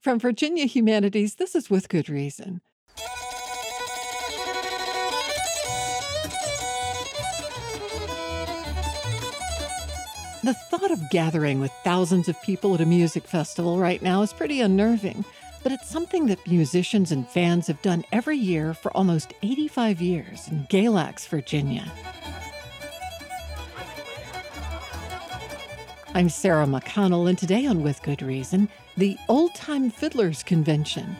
From Virginia Humanities, this is With Good Reason. The thought of gathering with thousands of people at a music festival right now is pretty unnerving, but it's something that musicians and fans have done every year for almost 85 years in Galax, Virginia. I'm Sarah McConnell, and today on With Good Reason, the Old Time Fiddlers Convention.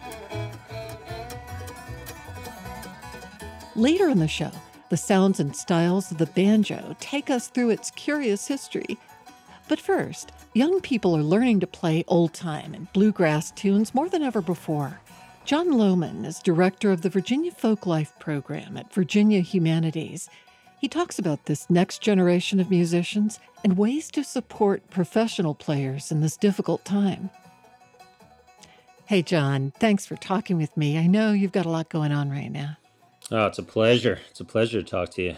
Later in the show, the sounds and styles of the banjo take us through its curious history but first, young people are learning to play old time and bluegrass tunes more than ever before. Jon Lohman is director of the Virginia Folklife Program at Virginia Humanities. He talks about this next generation of musicians and ways to support professional players in this difficult time. Hey, John, thanks for talking with me. I know you've got a lot going on right now. Oh, it's a pleasure. It's a pleasure to talk to you.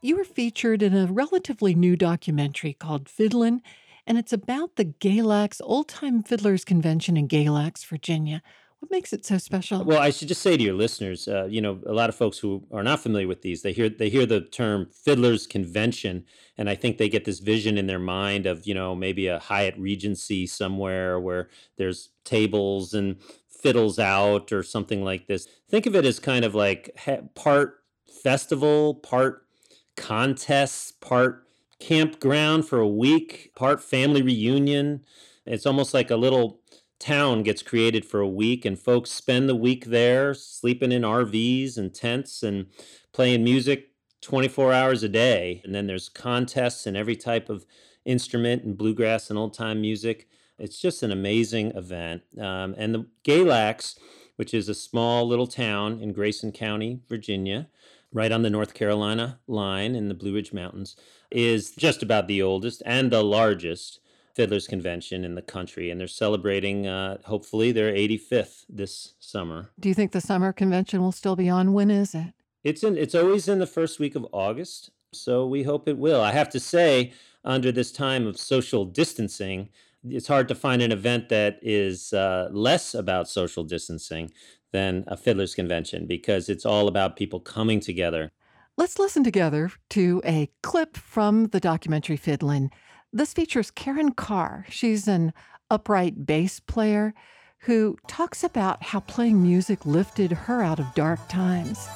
You were featured in a relatively new documentary called Fiddlin', and it's about the Galax Old Time Fiddlers Convention in Galax, Virginia. What makes it so special? Well, I should just say to your listeners, uh, you know, a lot of folks who are not familiar with these, they hear they hear the term Fiddlers Convention, and I think they get this vision in their mind of, you know, maybe a Hyatt Regency somewhere where there's tables and fiddles out or something like this. Think of it as kind of like part festival, part contests, part campground for a week, part family reunion. It's almost like a little town gets created for a week, and folks spend the week there, sleeping in RVs and tents and playing music 24 hours a day. And then there's contests in every type of instrument and bluegrass and old time music. It's just an amazing event. Um, and the Galax, which is a small little town in Grayson County, Virginia, right on the North Carolina line in the Blue Ridge Mountains, is just about the oldest and the largest fiddlers convention in the country. And they're celebrating, uh, hopefully, their 85th this summer. Do you think the summer convention will still be on? When is it? It's in. It's always in the first week of August, so we hope it will. I have to say, under this time of social distancing, it's hard to find an event that is uh, less about social distancing than a fiddlers convention because it's all about people coming together. Let's listen together to a clip from the documentary Fiddlin'. This features Karen Carr. She's an upright bass player who talks about how playing music lifted her out of dark times.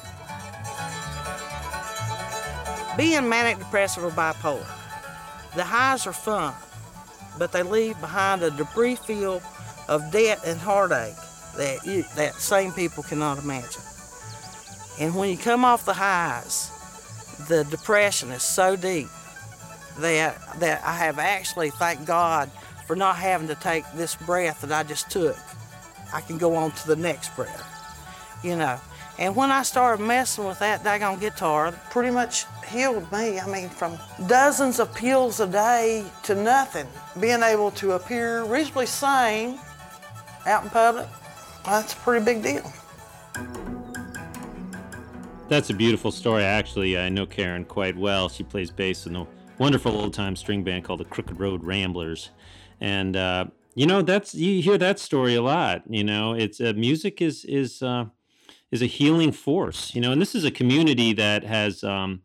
Being manic depressive or bipolar, the highs are fun, but they leave behind a debris field of debt and heartache that you, that same people cannot imagine. And when you come off the highs, the depression is so deep that that I have actually thank God for not having to take this breath that I just took. I can go on to the next breath, you know. And when I started messing with that daggone guitar, pretty much healed me. I mean, from dozens of pills a day to nothing, being able to appear reasonably sane out in public that's a pretty big deal. That's a beautiful story. Actually, I know Karen quite well. She plays bass in a wonderful old time string band called the Crooked Road Ramblers, and uh, you know that's you hear that story a lot. You know, it's uh, music is is uh, is a healing force. You know, and this is a community that has um,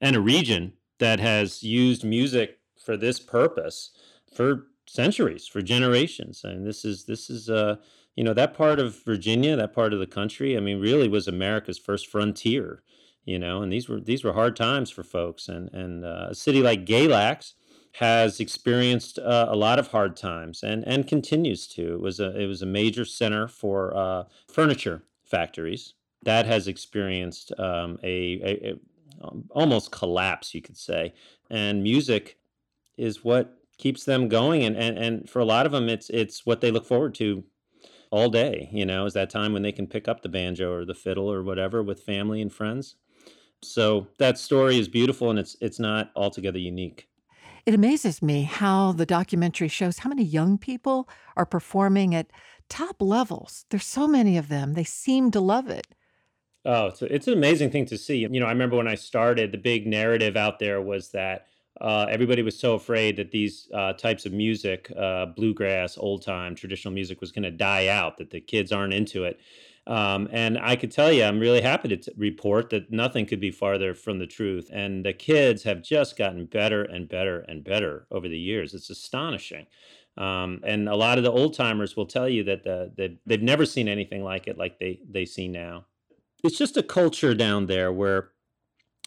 and a region that has used music for this purpose for centuries, for generations, and this is this is uh you know that part of Virginia, that part of the country, I mean, really was America's first frontier. You know, and these were these were hard times for folks, and and uh, a city like Galax has experienced uh, a lot of hard times, and and continues to. It was a it was a major center for uh, furniture factories that has experienced um, a, a, a um, almost collapse, you could say, and music is what keeps them going and, and and for a lot of them it's it's what they look forward to all day, you know, is that time when they can pick up the banjo or the fiddle or whatever with family and friends. So that story is beautiful and it's it's not altogether unique. It amazes me how the documentary shows how many young people are performing at top levels. There's so many of them. They seem to love it. Oh, it's, a, it's an amazing thing to see. You know, I remember when I started, the big narrative out there was that uh, everybody was so afraid that these uh, types of music, uh, bluegrass, old time, traditional music, was going to die out, that the kids aren't into it. Um, and I could tell you, I'm really happy to t- report that nothing could be farther from the truth. And the kids have just gotten better and better and better over the years. It's astonishing. Um, and a lot of the old timers will tell you that the, the, they've never seen anything like it, like they, they see now. It's just a culture down there where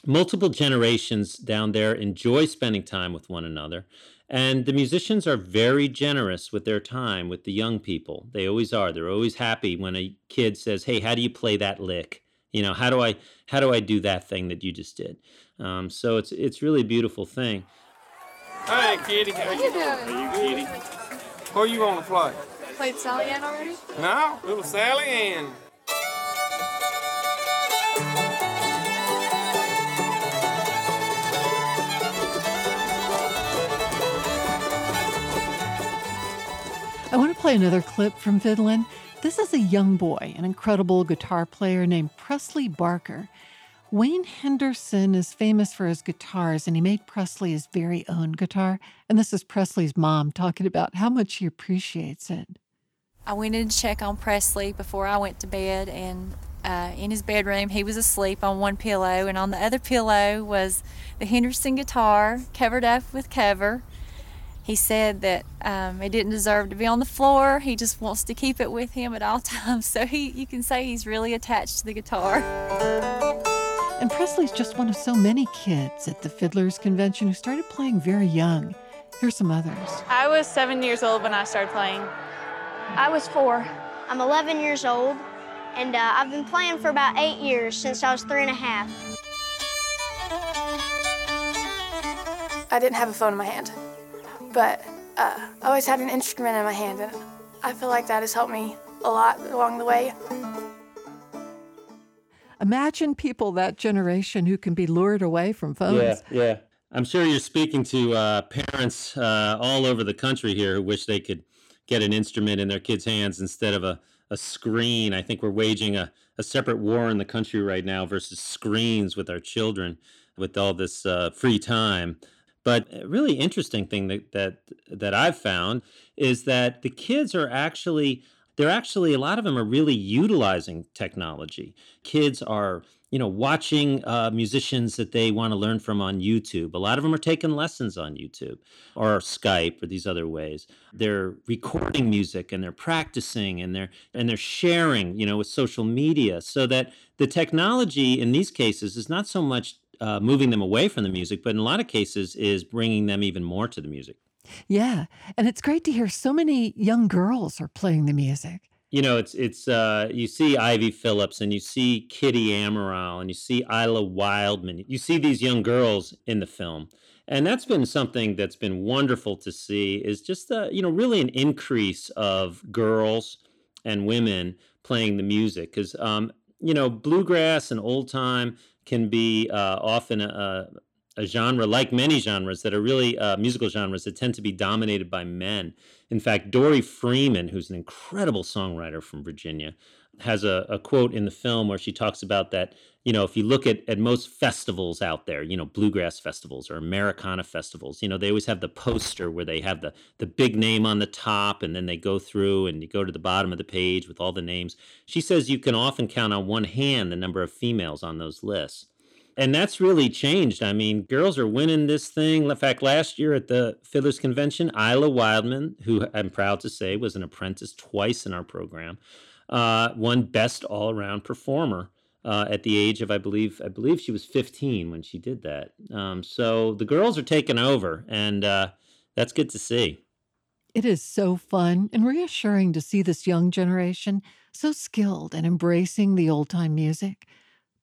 multiple generations down there enjoy spending time with one another. And the musicians are very generous with their time with the young people. They always are. They're always happy when a kid says, "Hey, how do you play that lick? You know, how do I how do I do that thing that you just did?" Um, so it's it's really a beautiful thing. Hey, Kitty. How you doing? Are you Kitty? Who you want to play? Played Sally Ann already? No, little Sally Ann. Play another clip from Fiddlin'. This is a young boy, an incredible guitar player named Presley Barker. Wayne Henderson is famous for his guitars, and he made Presley his very own guitar. And this is Presley's mom talking about how much he appreciates it. I went in to check on Presley before I went to bed, and uh, in his bedroom, he was asleep on one pillow, and on the other pillow was the Henderson guitar covered up with cover. He said that um, it didn't deserve to be on the floor. He just wants to keep it with him at all times. So he, you can say he's really attached to the guitar. And Presley's just one of so many kids at the Fiddlers Convention who started playing very young. Here's some others. I was seven years old when I started playing. I was four. I'm 11 years old, and uh, I've been playing for about eight years since I was three and a half. I didn't have a phone in my hand but uh, I always had an instrument in my hand, and I feel like that has helped me a lot along the way. Imagine people that generation who can be lured away from phones. Yeah, yeah. I'm sure you're speaking to uh, parents uh, all over the country here who wish they could get an instrument in their kids' hands instead of a, a screen. I think we're waging a, a separate war in the country right now versus screens with our children with all this uh, free time. But a really interesting thing that that that I've found is that the kids are actually they're actually a lot of them are really utilizing technology. Kids are you know watching uh, musicians that they want to learn from on YouTube. A lot of them are taking lessons on YouTube or Skype or these other ways. They're recording music and they're practicing and they're and they're sharing you know with social media so that the technology in these cases is not so much uh, moving them away from the music, but in a lot of cases is bringing them even more to the music. Yeah, and it's great to hear so many young girls are playing the music. You know, it's it's uh, you see Ivy Phillips and you see Kitty Amaral and you see Isla Wildman. You see these young girls in the film, and that's been something that's been wonderful to see. Is just uh, you know really an increase of girls and women playing the music because um, you know bluegrass and old time can be uh, often a, a, genre, like many genres that are really uh, musical genres that tend to be dominated by men. In fact, Dori Freeman, who's an incredible songwriter from Virginia, has a, a quote in the film where she talks about that you know, if you look at, at most festivals out there, you know, bluegrass festivals or Americana festivals, you know, they always have the poster where they have the the big name on the top and then they go through and you go to the bottom of the page with all the names. She says you can often count on one hand the number of females on those lists. And that's really changed. I mean, girls are winning this thing. In fact, last year at the Fiddlers Convention, Isla Wildman, who I'm proud to say was an apprentice twice in our program, uh, won Best All Around Performer uh, at the age of I believe I believe she was 15 when she did that. Um, so the girls are taking over, and uh, that's good to see. It is so fun and reassuring to see this young generation so skilled and embracing the old time music.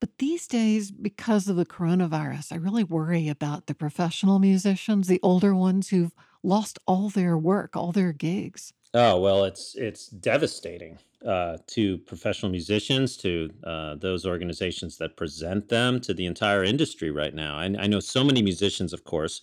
But these days, because of the coronavirus, I really worry about the professional musicians, the older ones who've lost all their work, all their gigs. Oh well, it's it's devastating uh, to professional musicians, to uh, those organizations that present them, to the entire industry right now. I, I know so many musicians, of course,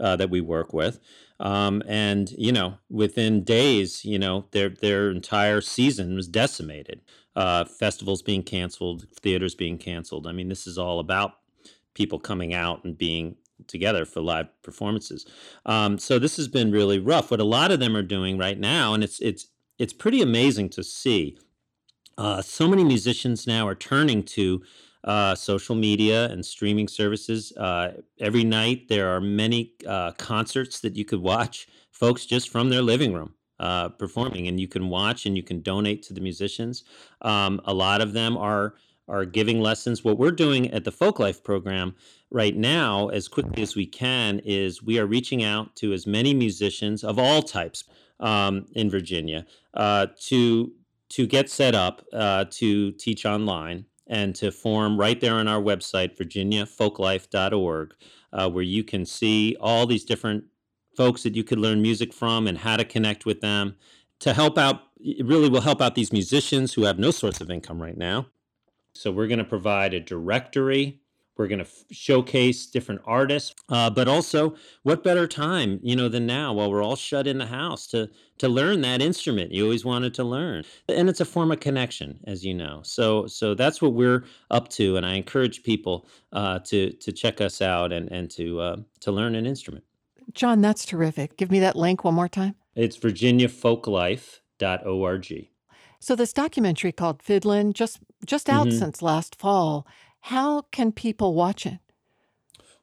uh, that we work with, um, and you know, within days, you know, their their entire season was decimated. Uh, festivals being canceled, theaters being canceled. I mean, this is all about people coming out and being together for live performances. Um, so this has been really rough. What a lot of them are doing right now, and it's it's it's pretty amazing to see. Uh, so many musicians now are turning to uh, social media and streaming services. Uh, every night there are many uh, concerts that you could watch, folks just from their living room uh, performing, and you can watch and you can donate to the musicians. Um, a lot of them are are giving lessons. What we're doing at the Folk Life program right now, as quickly as we can, is we are reaching out to as many musicians of all types um, in Virginia uh, to to get set up uh, to teach online and to form right there on our website, virginiafolklife.org, uh, where you can see all these different folks that you could learn music from and how to connect with them to help out. It really will help out these musicians who have no source of income right now. So we're going to provide a directory we're going to f- showcase different artists, uh, but also what better time, you know, than now while we're all shut in the house to to learn that instrument you always wanted to learn. And it's a form of connection, as you know. So so that's what we're up to, and I encourage people uh, to to check us out and and to uh, to learn an instrument. John, that's terrific. Give me that link one more time. It's virginiafolklife.org. So this documentary called Fiddlin' just just out Mhm. since last fall. How can people watch it?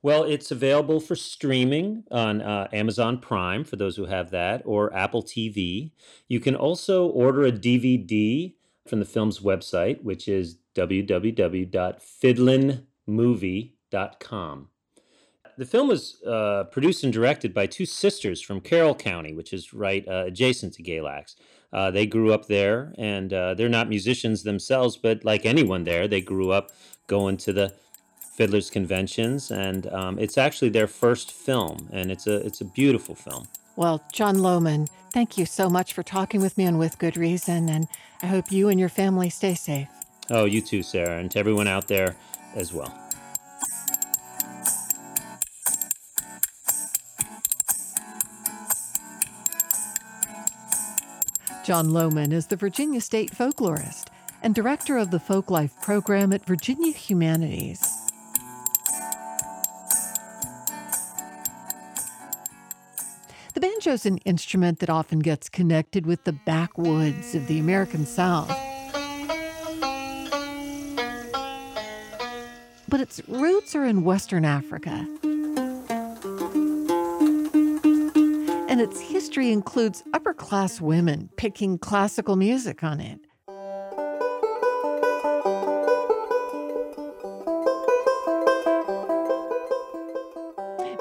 Well, it's available for streaming on uh, Amazon Prime for those who have that, or Apple TV. You can also order a DVD from the film's website, which is www.fiddlinmovie.com. The film was uh, produced and directed by two sisters from Carroll County, which is right uh, adjacent to Galax. Uh, they grew up there, and uh, they're not musicians themselves, but like anyone there, they grew up going to the fiddlers conventions, and um, it's actually their first film, and it's a it's a beautiful film. Well, Jon Lohman, thank you so much for talking with me and with good reason, and I hope you and your family stay safe. Oh, you too, Sarah, and to everyone out there as well. Jon Lohman is the Virginia State folklorist and director of the Folklife program at Virginia Humanities. The banjo is an instrument that often gets connected with the backwoods of the American South. But its roots are in Western Africa. And its history includes upper class women picking classical music on it.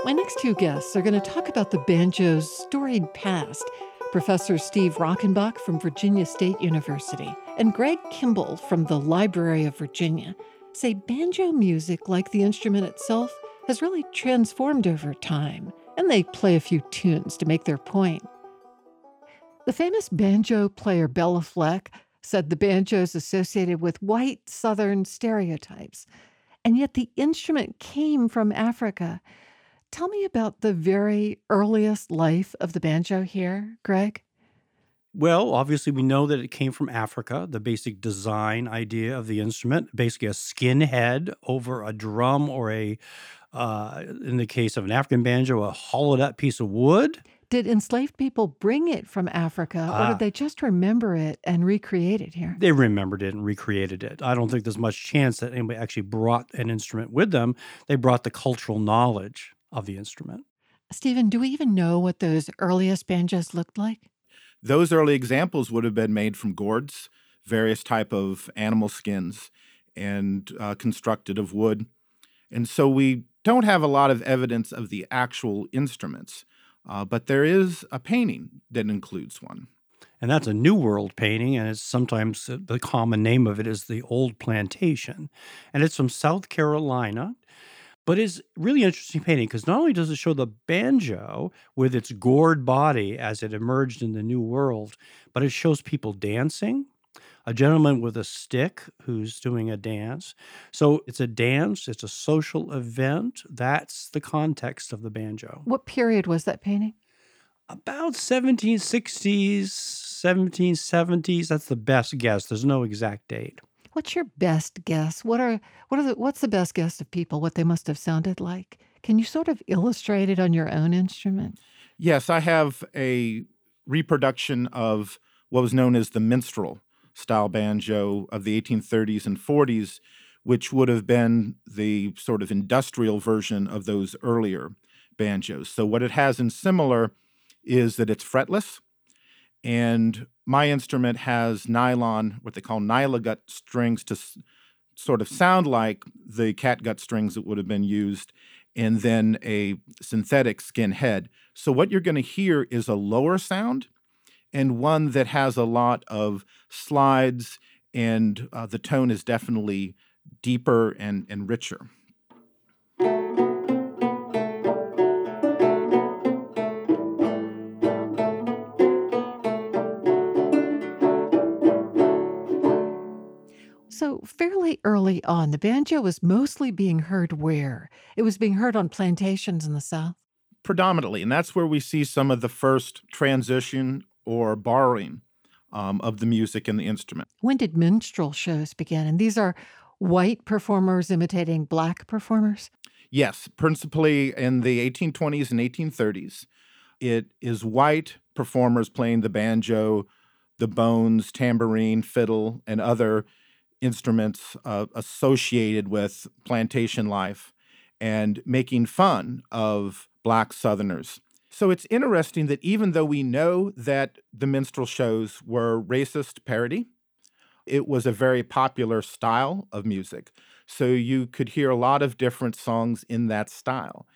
My next two guests are going to talk about the banjo's storied past. Professor Steve Rockenbach from Virginia State University and Greg Kimball from the Library of Virginia say banjo music, like the instrument itself, has really transformed over time, and they play a few tunes to make their point. The famous banjo player Béla Fleck said the banjo is associated with white Southern stereotypes, and yet the instrument came from Africa. Tell me about the very earliest life of the banjo here, Greg. Well, obviously, we know that it came from Africa. The basic design idea of the instrument, basically a skin head over a drum or a, uh, in the case of an African banjo, a hollowed up piece of wood. Did enslaved people bring it from Africa, or Ah. did they just remember it and recreate it here? They remembered it and recreated it. I don't think there's much chance that anybody actually brought an instrument with them. They brought the cultural knowledge of the instrument. Stephen, do we even know what those earliest banjos looked like? Those early examples would have been made from gourds, various type of animal skins, and uh, constructed of wood. And so we don't have a lot of evidence of the actual instruments, uh, but there is a painting that includes one. And that's a New World painting, and it's sometimes uh, the common name of it is the Old Plantation. And it's from South Carolina. But it's really interesting painting because not only does it show the banjo with its gourd body as it emerged in the New World, but it shows people dancing. A gentleman with a stick who's doing a dance. So it's a dance, it's a social event. That's the context of the banjo. What period was that painting? About 1760s, 1770s. That's the best guess. There's no exact date. What's your best guess? What are what are the what's the best guess of people? What they must have sounded like? Can you sort of illustrate it on your own instrument? Yes, I have a reproduction of what was known as the minstrel style banjo of the 1830s and 40s, which would have been the sort of industrial version of those earlier banjos. So, what it has in similar is that it's fretless, and my instrument has nylon, what they call Nylgut strings to s- sort of sound like the catgut strings that would have been used, and then a synthetic skin head. So, what you're going to hear is a lower sound and one that has a lot of slides, and uh, the tone is definitely deeper and, and richer. So, fairly early on, the banjo was mostly being heard where? It was being heard on plantations in the South? Predominantly, and that's where we see some of the first transition or borrowing um, of the music and the instrument. When did minstrel shows begin? And these are white performers imitating black performers? Yes, principally in the 1820s and 1830s. It is white performers playing the banjo, the bones, tambourine, fiddle, and other instruments uh, associated with plantation life and making fun of black Southerners. So it's interesting that even though we know that the minstrel shows were racist parody, it was a very popular style of music. So you could hear a lot of different songs in that style.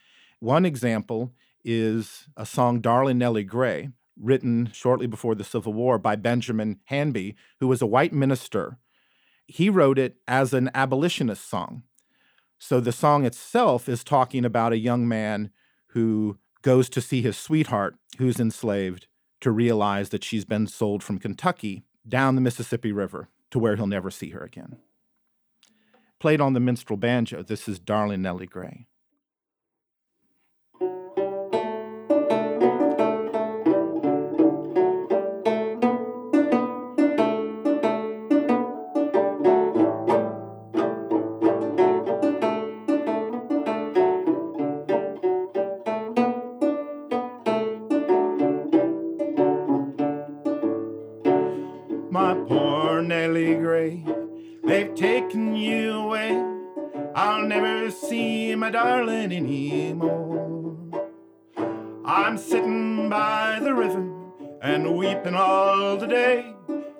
One example is a song, Darling Nellie Gray, written shortly before the Civil War by Benjamin Hanby, who was a white minister. He wrote it as an abolitionist song. So the song itself is talking about a young man who goes to see his sweetheart, who's enslaved, to realize that she's been sold from Kentucky down the Mississippi River to where he'll never see her again. Played on the minstrel banjo, this is Darling Nellie Gray. My darling anymore. I'm sitting by the river and weeping all the day.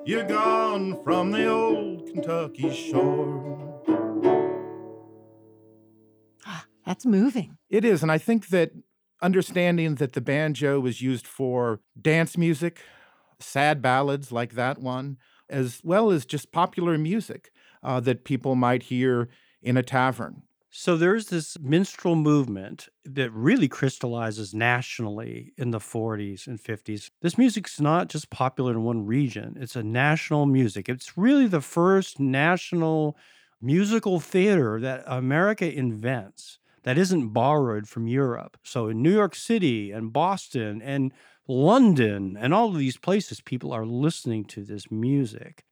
You're gone from the old Kentucky shore. That's moving. It is, and I think that understanding that the banjo was used for dance music, sad ballads like that one, as well as just popular music uh, that people might hear in a tavern. So there's this minstrel movement that really crystallizes nationally in the 40s and 50s. This music's not just popular in one region, it's a national music. It's really the first national musical theater that America invents that isn't borrowed from Europe. So in New York City and Boston and London and all of these places, people are listening to this music.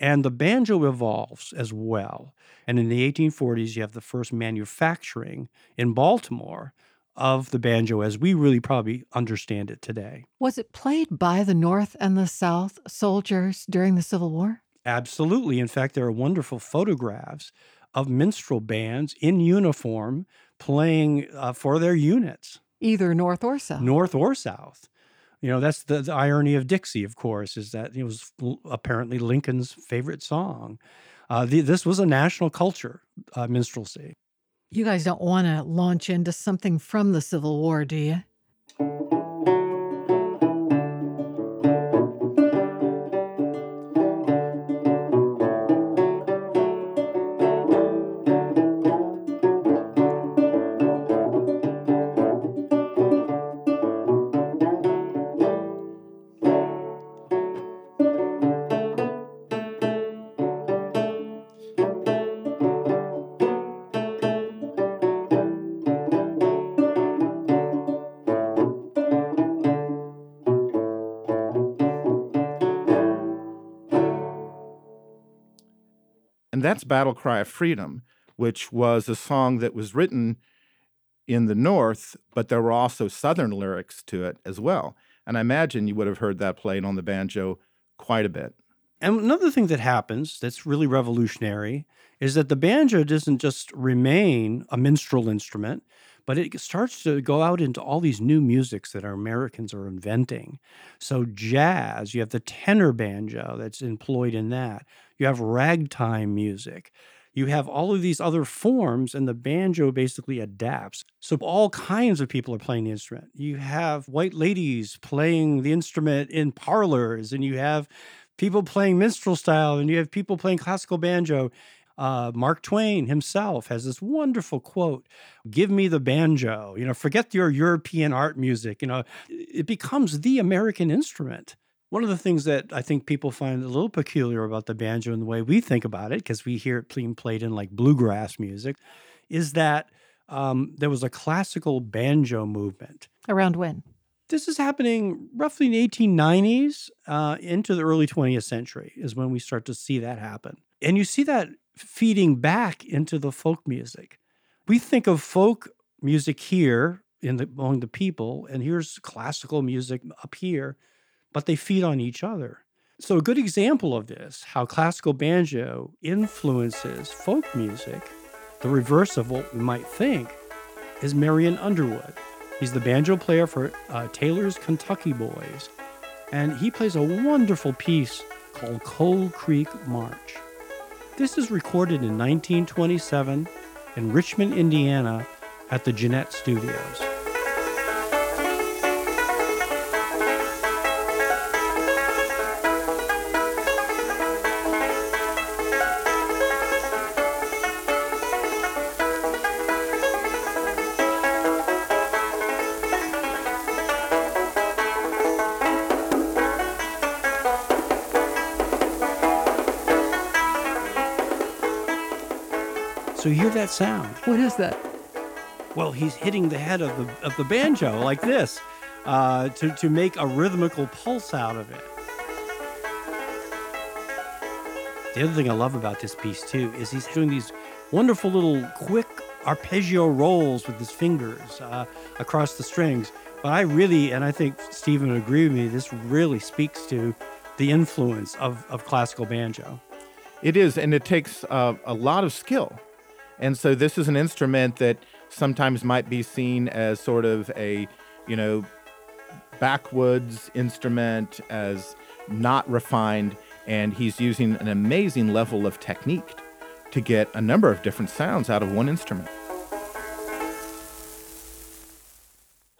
And the banjo evolves as well. And in the 1840s, you have the first manufacturing in Baltimore of the banjo as we really probably understand it today. Was it played by the North and the South soldiers during the Civil War? Absolutely. In fact, there are wonderful photographs of minstrel bands in uniform playing uh, for their units, Either North or South. North or South. You know, that's the, the irony of Dixie, of course, is that it was apparently Lincoln's favorite song. Uh, the, this was a national culture, uh, minstrelsy. You guys don't want to launch into something from the Civil War, do you? And that's Battle Cry of Freedom, which was a song that was written in the North, but there were also Southern lyrics to it as well. And I imagine you would have heard that played on the banjo quite a bit. And another thing that happens that's really revolutionary is that the banjo doesn't just remain a minstrel instrument, but it starts to go out into all these new musics that our Americans are inventing. So, jazz, you have the tenor banjo that's employed in that, you have ragtime music. You have all of these other forms, and the banjo basically adapts. So, all kinds of people are playing the instrument. You have white ladies playing the instrument in parlors, and you have people playing minstrel style, and you have people playing classical banjo. Uh, Mark Twain himself has this wonderful quote Give me the banjo. You know, forget your European art music. You know, it becomes the American instrument. One of the things that I think people find a little peculiar about the banjo and the way we think about it, because we hear it being played in like bluegrass music, is that um, there was a classical banjo movement. Around when? This is happening roughly in the 1890s uh, into the early 20th century, is when we start to see that happen. And you see that feeding back into the folk music. We think of folk music here in the, among the people, and here's classical music up here, but they feed on each other. So, a good example of this, how classical banjo influences folk music, the reverse of what we might think, is Marion Underwood. He's the banjo player for uh, Taylor's Kentucky Boys, and he plays a wonderful piece called Coal Creek March. This is recorded in 1927 in Richmond, Indiana, at the Gennett Studios. That sound. What is that? Well, he's hitting the head of the of the banjo like this uh, to to make a rhythmical pulse out of it. The other thing I love about this piece too is he's doing these wonderful little quick arpeggio rolls with his fingers uh, across the strings. But I really, and I think Stephen would agree with me, this really speaks to the influence of, of classical banjo. It is, and it takes uh, a lot of skill. And so this is an instrument that sometimes might be seen as sort of a, you know, backwoods instrument, as not refined. And he's using an amazing level of technique to get a number of different sounds out of one instrument.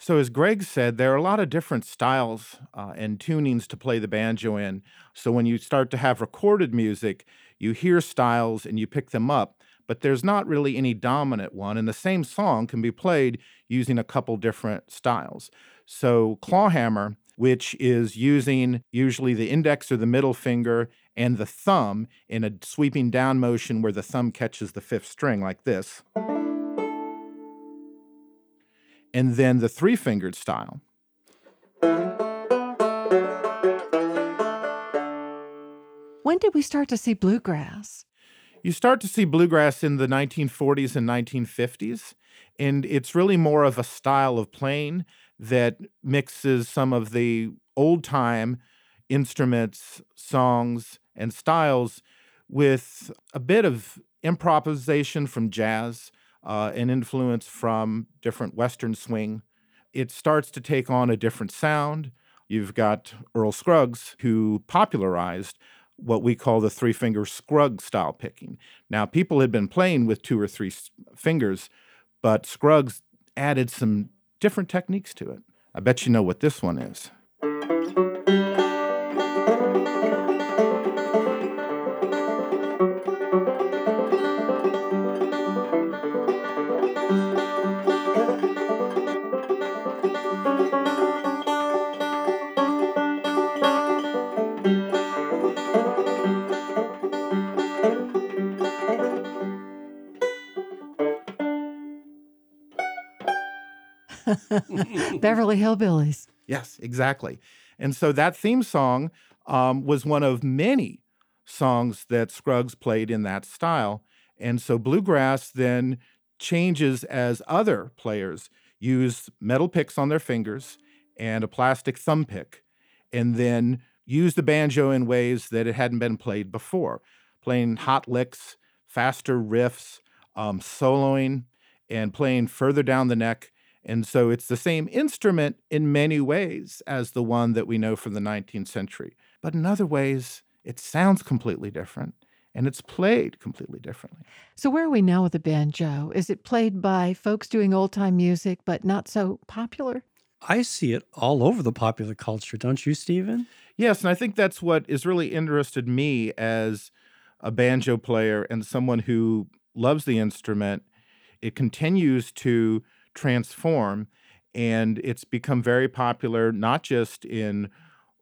So, as Greg said, there are a lot of different styles uh, and tunings to play the banjo in. So, when you start to have recorded music, you hear styles and you pick them up, but there's not really any dominant one. And the same song can be played using a couple different styles. So, clawhammer, which is using usually the index or the middle finger and the thumb in a sweeping down motion where the thumb catches the fifth string, like this and then the three fingered style. When did we start to see bluegrass? You start to see bluegrass in the 1940s and 1950s, and it's really more of a style of playing that mixes some of the old time instruments, songs, and styles with a bit of improvisation from jazz, uh, an influence from different Western swing. It starts to take on a different sound. You've got Earl Scruggs, who popularized what we call the three finger Scruggs style picking. Now, people had been playing with two or three fingers, but Scruggs added some different techniques to it. I bet you know what this one is. Beverly Hillbillies. Yes, exactly. And so that theme song um, was one of many songs that Scruggs played in that style. And so bluegrass then changes as other players use metal picks on their fingers and a plastic thumb pick, and then use the banjo in ways that it hadn't been played before, playing hot licks, faster riffs, um, soloing, and playing further down the neck. And so it's the same instrument in many ways as the one that we know from the 19th century. But in other ways, it sounds completely different and it's played completely differently. So, where are we now with the banjo? Is it played by folks doing old time music, but not so popular? I see it all over the popular culture, don't you, Stephen? Yes, and I think that's what has really interested me as a banjo player and someone who loves the instrument. It continues to transform and it's become very popular not just in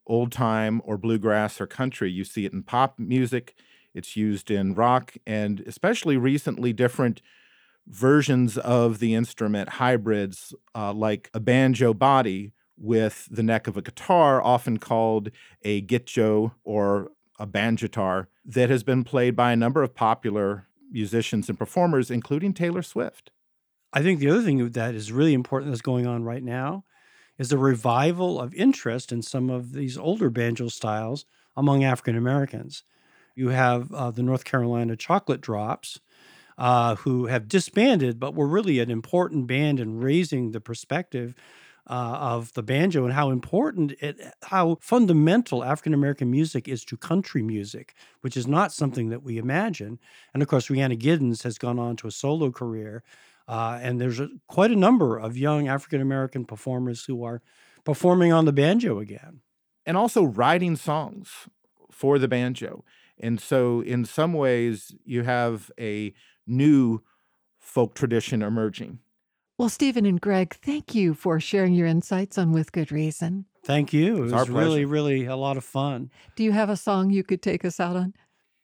old time or bluegrass or country. You see it in pop music, it's used in rock, and especially recently, different versions of the instrument, hybrids uh, like a banjo body with the neck of a guitar, often called a gitjo or a banjitar, that has been played by a number of popular musicians and performers, including Taylor Swift. I think the other thing that is really important that's going on right now is the revival of interest in some of these older banjo styles among African Americans. You have uh, the North Carolina Chocolate Drops, uh, who have disbanded, but were really an important band in raising the perspective uh, of the banjo and how important it, how fundamental African American music is to country music, which is not something that we imagine. And of course, Rhiannon Giddens has gone on to a solo career, uh, and there's a, quite a number of young African American performers who are performing on the banjo again, and also writing songs for the banjo. And so, in some ways, you have a new folk tradition emerging. Well, Stephen and Greg, thank you for sharing your insights on With Good Reason. Thank you. It It's was our really, really a lot of fun. Do you have a song you could take us out on?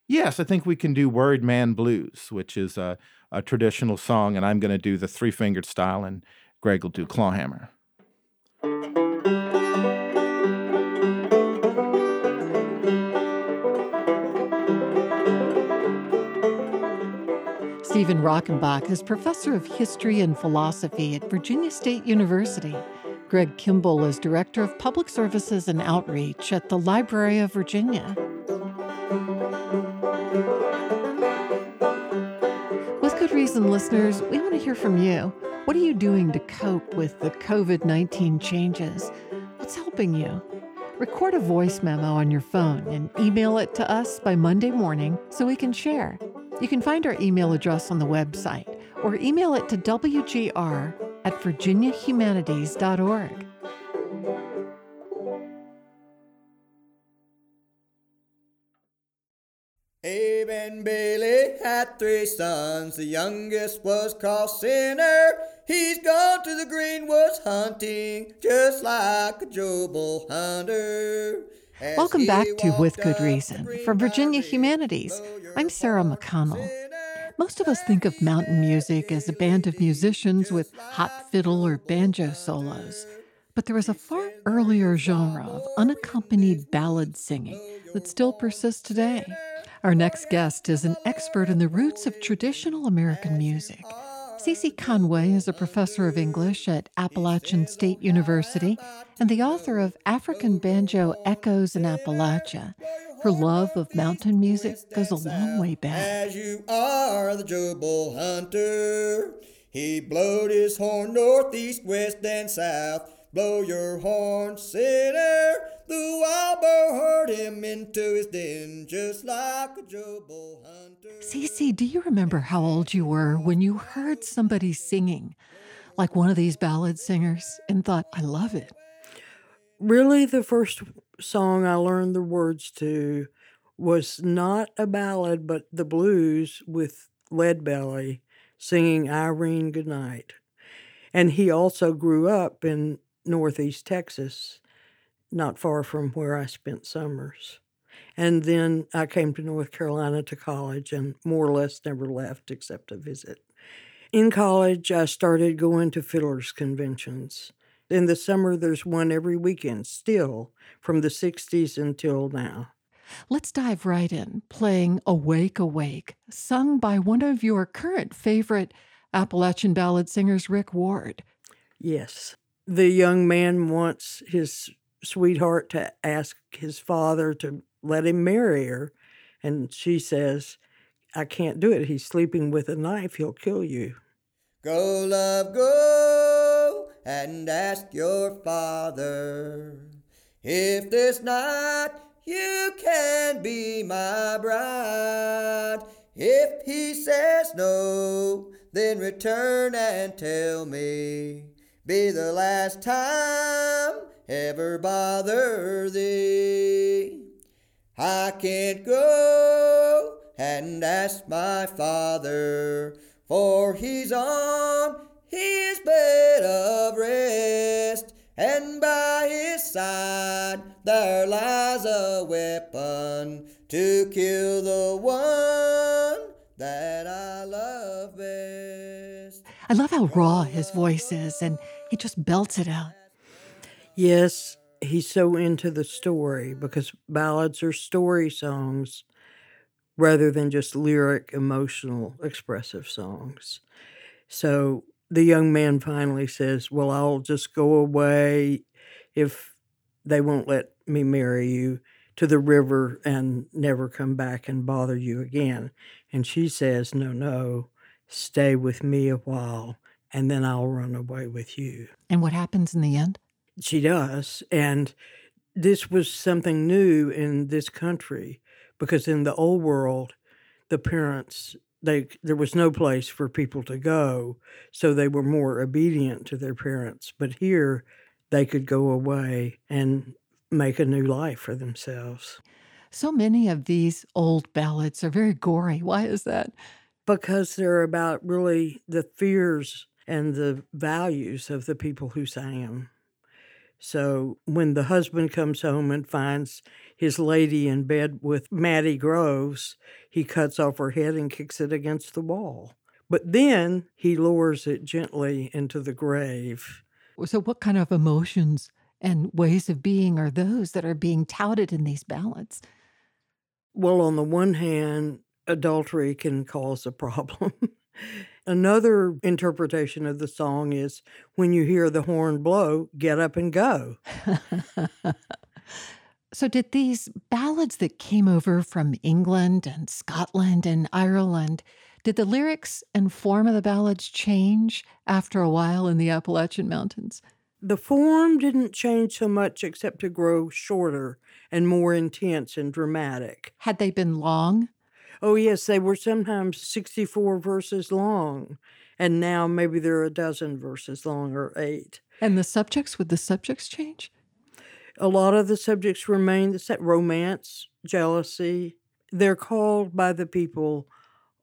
Yes, I think we can do Worried Man Blues, which is a, a traditional song, and I'm going to do the three fingered style, and Greg will do clawhammer. Stephen Rockenbach is professor of history and philosophy at Virginia State University. Greg Kimball is director of public services and outreach at the Library of Virginia. Reason, listeners, we want to hear from you. What are you doing to cope with the COVID 19 changes? What's helping you? Record a voice memo on your phone and email it to us by Monday morning so we can share. You can find our email address on the website or email it to WGR at virginiahumanities.org. Abe and Bailey had three sons. The youngest was called Sinner. He's gone to the greenwoods hunting, just like a Joe hunter. As Welcome back to With Good Reason from Virginia Humanities. I'm Sarah McConnell. Most of us think of mountain music as a band of musicians with hot fiddle or banjo solos. But there is a far earlier genre of unaccompanied ballad singing that still persists today. Our next guest is an expert in the roots of traditional American music. Cece Conway is a professor of English at Appalachian State University and the author of African Banjo Echoes in Appalachia. Her love of mountain music goes a long way back. As you are the Joe hunter, he blowed his horn northeast, west, and south. Blow your horn, sinner. The wild boar heard him into his den, just like a Joe Bull hunter. Cece, do you remember how old you were when you heard somebody singing like one of these ballad singers and thought, I love it? really the first song I learned the words to was not a ballad, but the blues with Lead Belly singing Irene Goodnight. And he also grew up in Northeast Texas, not far from where I spent summers. And then I came to North Carolina to college and more or less never left except to visit. In college, I started going to fiddlers' conventions. In the summer, there's one every weekend, still from the 60s until now. Let's dive right in, playing Awake, Awake, sung by one of your current favorite Appalachian ballad singer's Rick Ward. Yes. The young man wants his sweetheart to ask his father to let him marry her. And she says, I can't do it. He's sleeping with a knife. He'll kill you. Go, love, go and ask your father if this night you can be my bride. If he says no, then return and tell me. Be the last time ever bother thee. I can't go and ask my father, for he's on his bed of rest, and by his side there lies a weapon to kill the one I love how raw his voice is, and he just belts it out. Yes, he's so into the story because ballads are story songs rather than just lyric, emotional, expressive songs. So the young man finally says, Well, I'll just go away if they won't let me marry you to the river and never come back and bother you again. And she says, No, no, stay with me a while and then I'll run away with you. And what happens in the end? She does. And this was something new in this country because in the old world, the parents they there was no place for people to go, so they were more obedient to their parents. But here, they could go away and make a new life for themselves. So many of these old ballads are very gory. Why is that? Because they're about really the fears and the values of the people who sang them. So when the husband comes home and finds his lady in bed with Mattie Groves, he cuts off her head and kicks it against the wall. But then he lowers it gently into the grave. So, what kind of emotions and ways of being are those that are being touted in these ballads? Well, on the one hand, adultery can cause a problem. Another interpretation of the song is when you hear the horn blow, get up and go. so, did these ballads that came over from England and Scotland and Ireland, did the lyrics and form of the ballads change after a while in the Appalachian Mountains? The form didn't change so much except to grow shorter and more intense and dramatic. Had they been long? Oh, yes, they were sometimes 64 verses long, and now maybe they're a dozen verses long or eight. And the subjects, would the subjects change? A lot of the subjects remain the same romance, jealousy. They're called by the people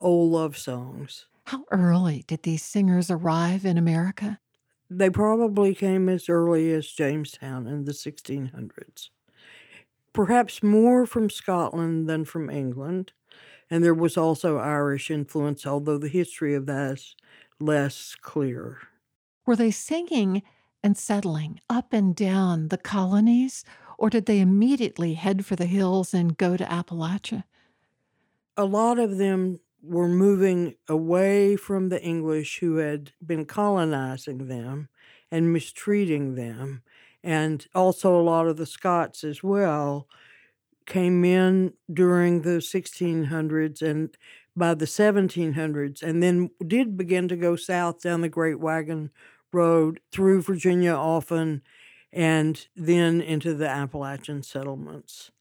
old love songs. How early did these singers arrive in America? They probably came as early as Jamestown in the 1600s. Perhaps more from Scotland than from England and there was also Irish influence, although the history of that is less clear. Were they singing and settling up and down the colonies, or did they immediately head for the hills and go to Appalachia? A lot of them were moving away from the English who had been colonizing them and mistreating them, and also a lot of the Scots as well came in during the 1600s and by the 1700s, and then did begin to go south down the Great Wagon Road through Virginia often, and then into the Appalachian settlements.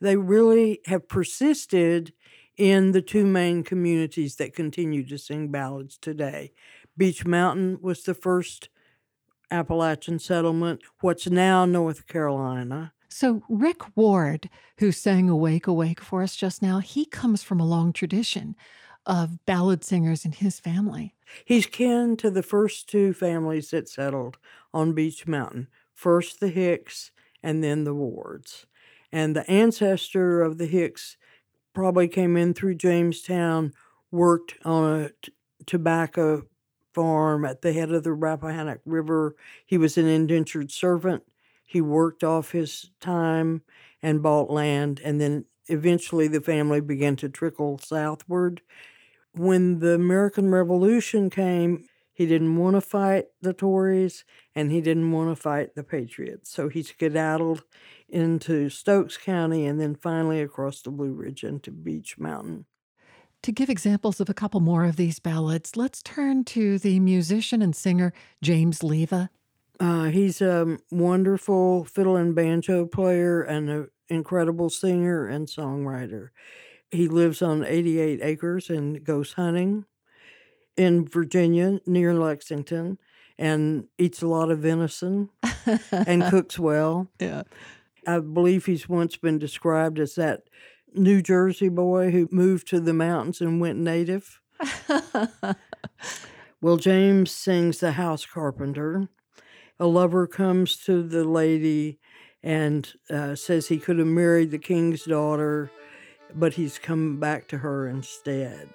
They really have persisted in the two main communities that continue to sing ballads today. Beech Mountain was the first Appalachian settlement, what's now North Carolina, so, Rick Ward, who sang Awake, Awake for us just now, he comes from a long tradition of ballad singers in his family. He's kin to the first two families that settled on Beech Mountain first the Hicks and then the Wards. And the ancestor of the Hicks probably came in through Jamestown, worked on a t- tobacco farm at the head of the Rappahannock River. He was an indentured servant he worked off his time and bought land, and then eventually the family began to trickle southward. when the American Revolution came, he didn't want to fight the Tories and he didn't want to fight the Patriots. So he skedaddled into Stokes County and then finally across the Blue Ridge into Beech Mountain. To give examples of a couple more of these ballads, let's turn to the musician and singer James Leva. Uh, he's a wonderful fiddle and banjo player and an incredible singer and songwriter. He lives on 88 acres and goes hunting in Virginia near Lexington and eats a lot of venison and cooks well. Yeah. I believe he's once been described as that New Jersey boy who moved to the mountains and went native. well, James sings The House Carpenter. A lover comes to the lady and uh, says he could have married the king's daughter, but he's come back to her instead.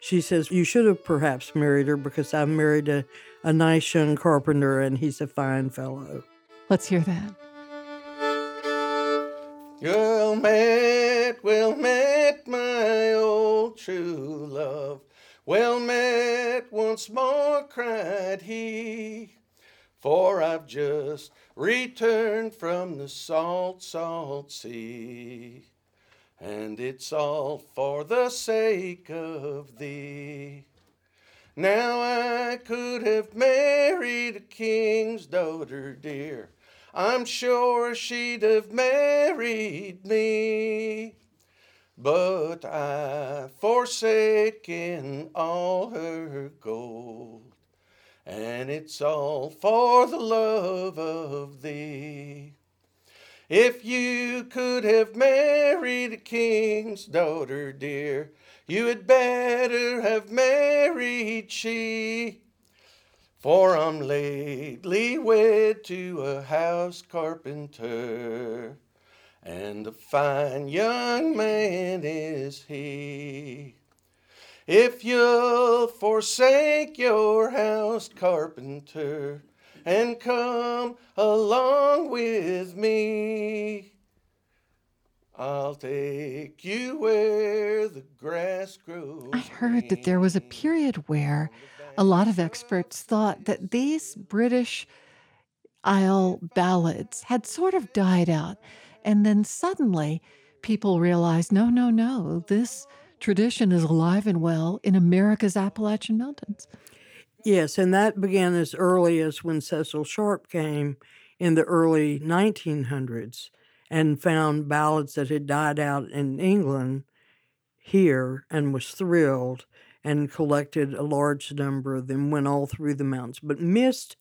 She says, You should have perhaps married her because I married a, a nice young carpenter and he's a fine fellow. Let's hear that. Well met, well met, my old true love. Well met once more, cried he. For I've just returned from the salt, salt sea. And it's all for the sake of thee. Now I could have married a king's daughter, dear. I'm sure she'd have married me. But I've forsaken all her gold, and it's all for the love of thee. If you could have married a king's daughter, dear, you had better have married she. For I'm lately wed to a house carpenter, and a fine young man is he. If you'll forsake your house carpenter and come along with me, I'll take you where the grass grows. I heard that there was a period where a lot of experts thought that these British Isle ballads had sort of died out. And then suddenly people realized no, no, no, this tradition is alive and well in America's Appalachian Mountains. Yes, and that began as early as when Cecil Sharp came in the early 1900s and found ballads that had died out in England here and was thrilled and collected a large number of them, went all through the mountains, but missed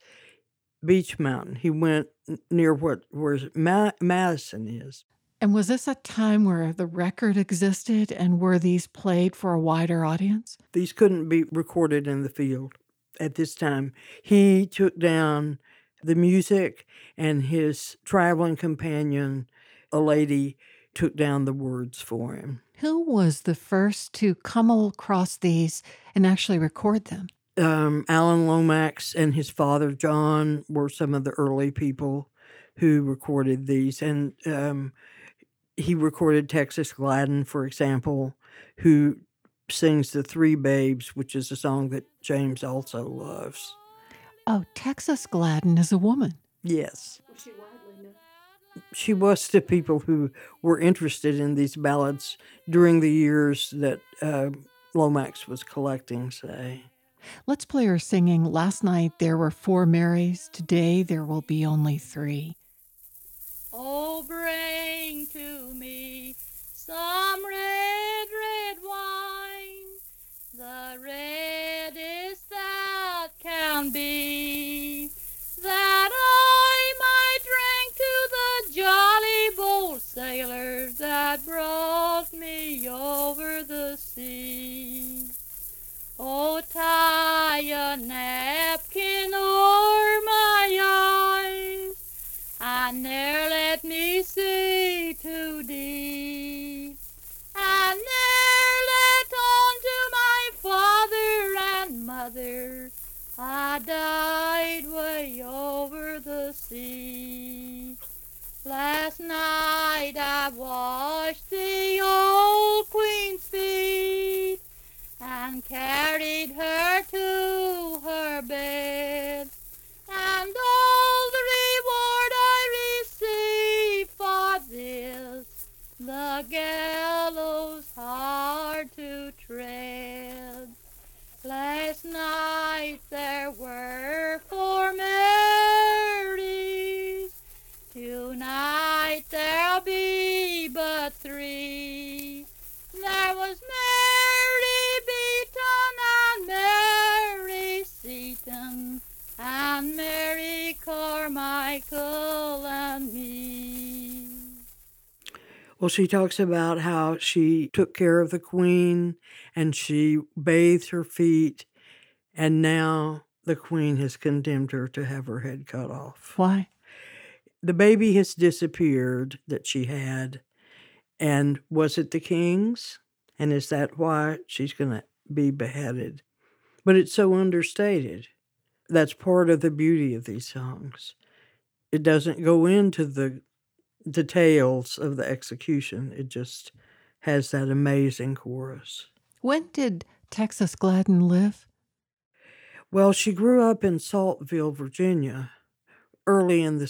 Beech Mountain. He went near what where Ma- Madison is. And was this a time where the record existed and were these played for a wider audience? These couldn't be recorded in the field at this time. He took down the music, and his traveling companion, a lady, took down the words for him. Who was the first to come across these and actually record them? Um, Alan Lomax and his father John were some of the early people who recorded these, and um, he recorded Texas Gladden, for example, who sings "The Three Babes," which is a song that James also loves. Oh, Texas Gladden is a woman. Yes. She was to people who were interested in these ballads during the years that uh, Lomax was collecting, say. Let's play her singing Last night there were four Marys, today there will be only three. Oh, bring Well, she talks about how she took care of the queen and she bathed her feet, and now the queen has condemned her to have her head cut off. Why? The baby has disappeared that she had. And was it the king's? And is that why she's going to be beheaded? But it's so understated. That's part of the beauty of these songs. It doesn't go into the details of the execution, it just has that amazing chorus. When did Texas Gladden live? Well, she grew up in Saltville, Virginia, early in the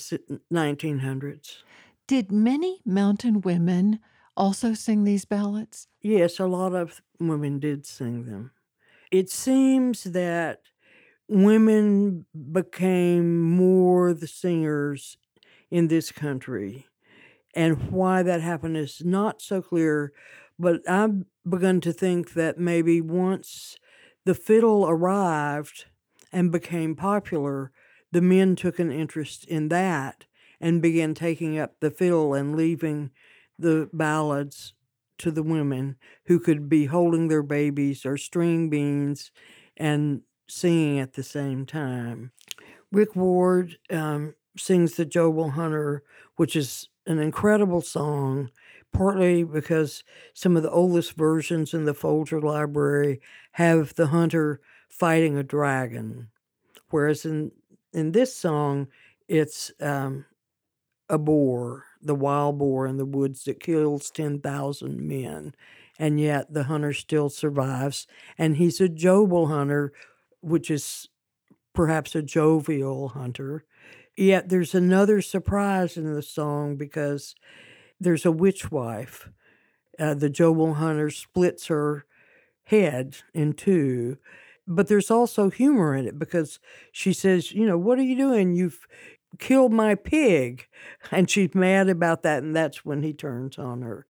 1900s. Did many mountain women also sing these ballads? Yes, a lot of women did sing them. It seems that women became more the singers in this country. And why that happened is not so clear, but I've begun to think that maybe once the fiddle arrived and became popular, the men took an interest in that and began taking up the fiddle and leaving the ballads to the women who could be holding their babies or string beans and singing at the same time. Rick Ward um, sings the Jobel Hunter, which is an incredible song, partly because some of the oldest versions in the Folger Library have the hunter fighting a dragon, whereas in in this song it's um, a boar, the wild boar in the woods that kills ten thousand men, and yet the hunter still survives, and he's a jovial hunter, which is perhaps a jovial hunter Yet there's another surprise in the song because there's a witch wife. Uh, the Jobel hunter splits her head in two, but there's also humor in it because she says, You know, what are you doing? You've killed my pig. And she's mad about that, and that's when he turns on her.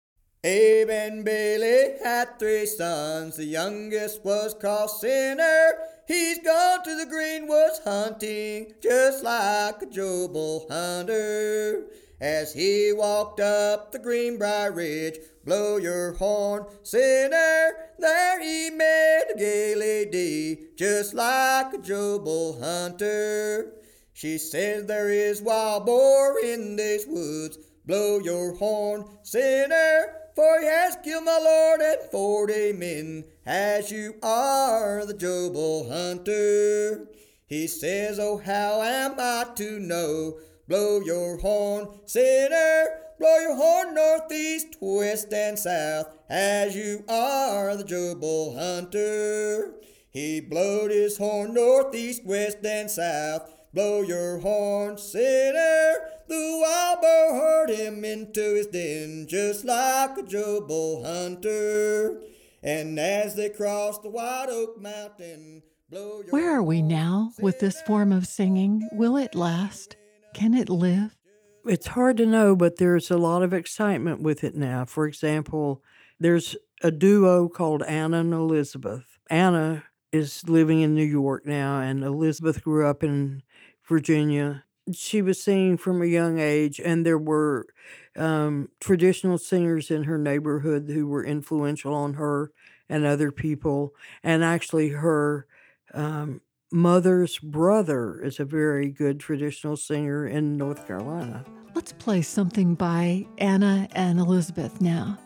Abe and Bailey had three sons. The youngest was called Sinner. He's gone to the greenwoods hunting, just like a Jobel hunter. As he walked up the Greenbrier Ridge, blow your horn, sinner. There he met a gay lady, just like a Jobel hunter. She says there is wild boar in these woods, blow your horn, sinner. For he has killed my lord and forty men, as you are the Jobel hunter. He says, Oh, how am I to know? Blow your horn, sinner, blow your horn northeast, west, and south, as you are the Jobel hunter. He blowed his horn northeast, west, and south. Blow your horn, sinner. The wild boar heard him into his den, just like a Jobel hunter. And as they crossed the White Oak Mountain, blow your Where are we now with this form of singing? Will it last? Can it live? It's hard to know, but there's a lot of excitement with it now. For example, there's a duo called Anna and Elizabeth. Anna is living in New York now, and Elizabeth grew up in Virginia. She was singing from a young age, and there were um, traditional singers in her neighborhood who were influential on her and other people. And actually, her um, mother's brother is a very good traditional singer in North Carolina. Let's play something by Anna and Elizabeth now.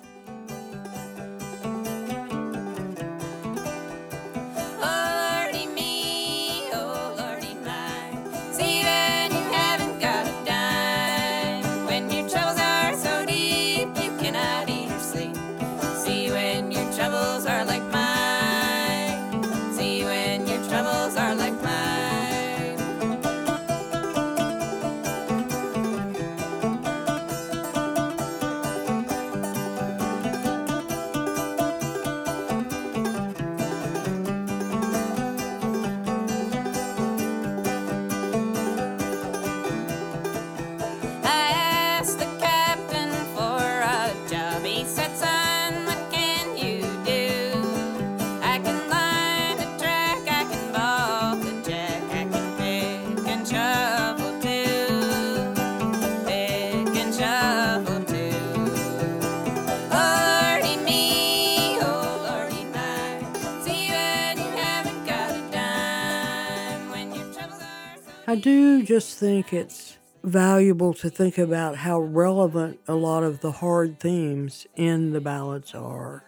I do just think it's valuable to think about how relevant a lot of the hard themes in the ballads are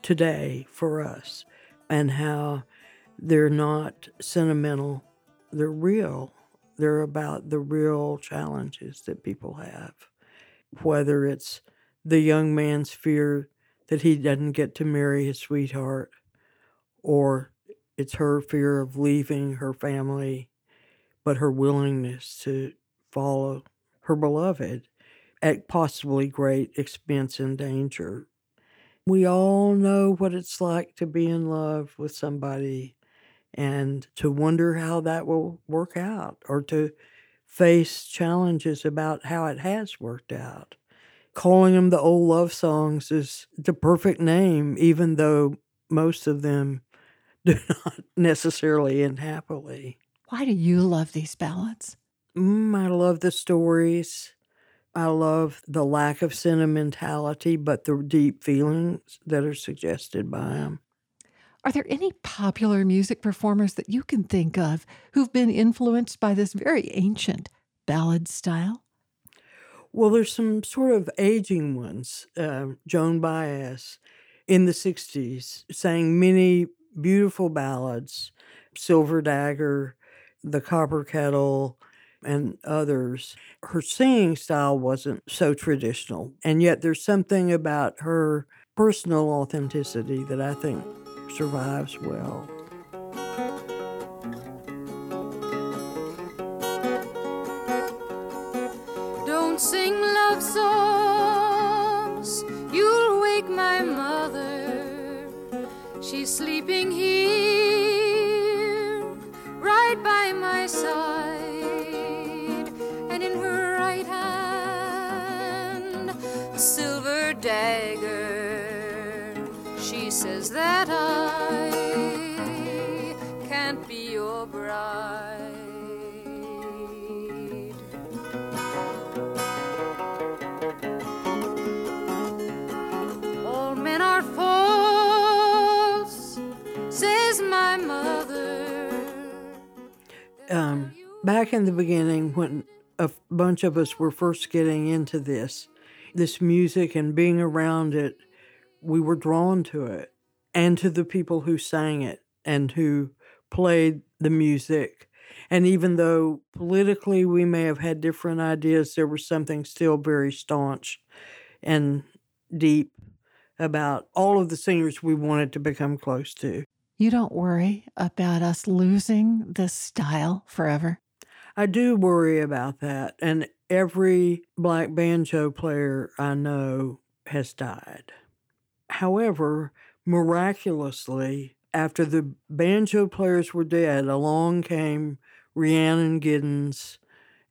today for us and how they're not sentimental, they're real. They're about the real challenges that people have, whether it's the young man's fear that he doesn't get to marry his sweetheart, or it's her fear of leaving her family, but her willingness to follow her beloved at possibly great expense and danger. We all know what it's like to be in love with somebody and to wonder how that will work out or to face challenges about how it has worked out. Calling them the old love songs is the perfect name, even though most of them do not necessarily end happily. Why do you love these ballads? Mm, I love the stories. I love the lack of sentimentality, but the deep feelings that are suggested by them. Are there any popular music performers that you can think of who've been influenced by this very ancient ballad style? Well, there's some sort of aging ones. Uh, Joan Baez in the 60s sang many beautiful ballads, Silver Dagger, The Copper Kettle, and others. Her singing style wasn't so traditional, and yet there's something about her personal authenticity that I think survives well. Don't sing love songs, you'll wake my mother. She's sleeping here, side, and in her right hand, a silver dagger. She says that I back in the beginning, when a bunch of us were first getting into this, this music and being around it, we were drawn to it and to the people who sang it and who played the music. And even though politically we may have had different ideas, there was something still very staunch and deep about all of the singers we wanted to become close to. You don't worry about us losing this style forever? I do worry about that. And every black banjo player I know has died. However, miraculously, after the banjo players were dead, along came Rhiannon Giddens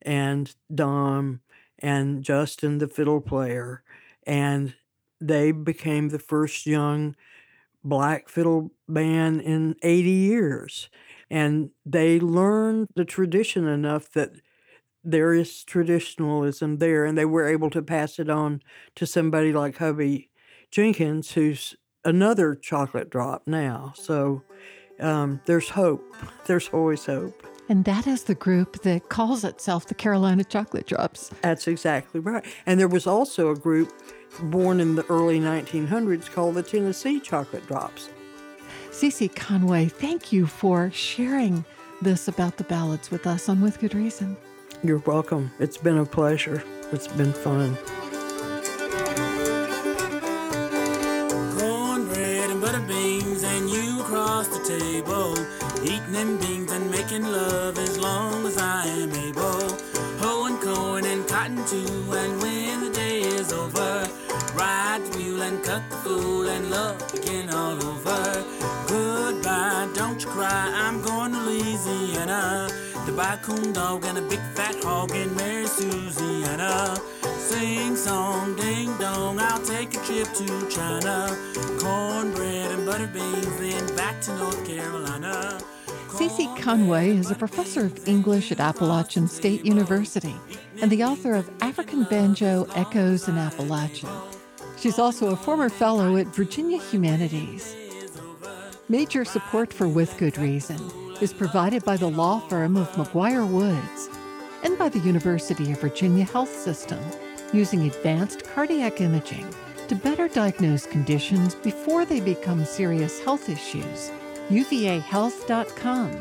and Dom and Justin, the fiddle player, and they became the first young black fiddle band in 80 years. And they learned the tradition enough that there is traditionalism there, and they were able to pass it on to somebody like Hubby Jenkins, who's another chocolate drop now. So um, there's hope. There's always hope. And that is the group that calls itself the Carolina Chocolate Drops. That's exactly right. And there was also a group born in the early 1900s called the Tennessee Chocolate Drops. Cece Conway, thank you for sharing this about the ballads with us on With Good Reason. You're welcome. It's been a pleasure. It's been fun. Cornbread and butter beans, and you across the table, eating them beans and making love as long as I am able. Hoeing corn and cotton too, and when the day is over, ride the mule and cut the fool and love I'm going to Louisiana to buy a coon dog and a big fat hog and marry Susiana. Sing song, ding dong, I'll take a trip to China. Cornbread and butter beans, then back to North Carolina. Cece Conway is a professor of English at Appalachian State University and the author of African Banjo Echoes in Appalachia. She's also a former fellow at Virginia Humanities. Major support for With Good Reason is provided by the law firm of McGuire Woods and by the University of Virginia Health System using advanced cardiac imaging to better diagnose conditions before they become serious health issues. UVAHealth.com,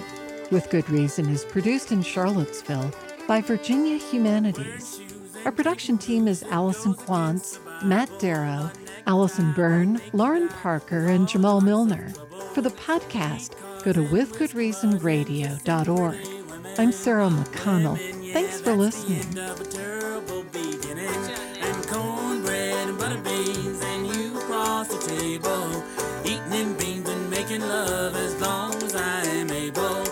with good reason, is produced in Charlottesville by Virginia Humanities. Our production team is Allison Quantz, Matt Darrow, Allison Byrne, Lauren Parker, and Jamal Milner. For the podcast, go to withgoodreasonradio.org. I'm Sarah McConnell. Thanks for listening. and and beans, and you across the table, eating them beans and making love as long as I am able.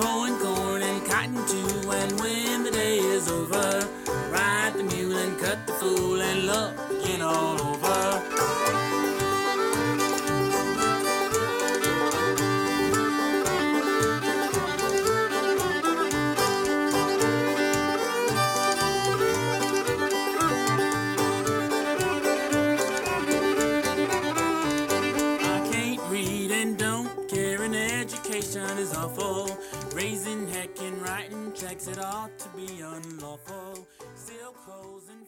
Hoeing corn and cotton too, and when the day is over, ride the mule and cut the fool and looking hose and clothes.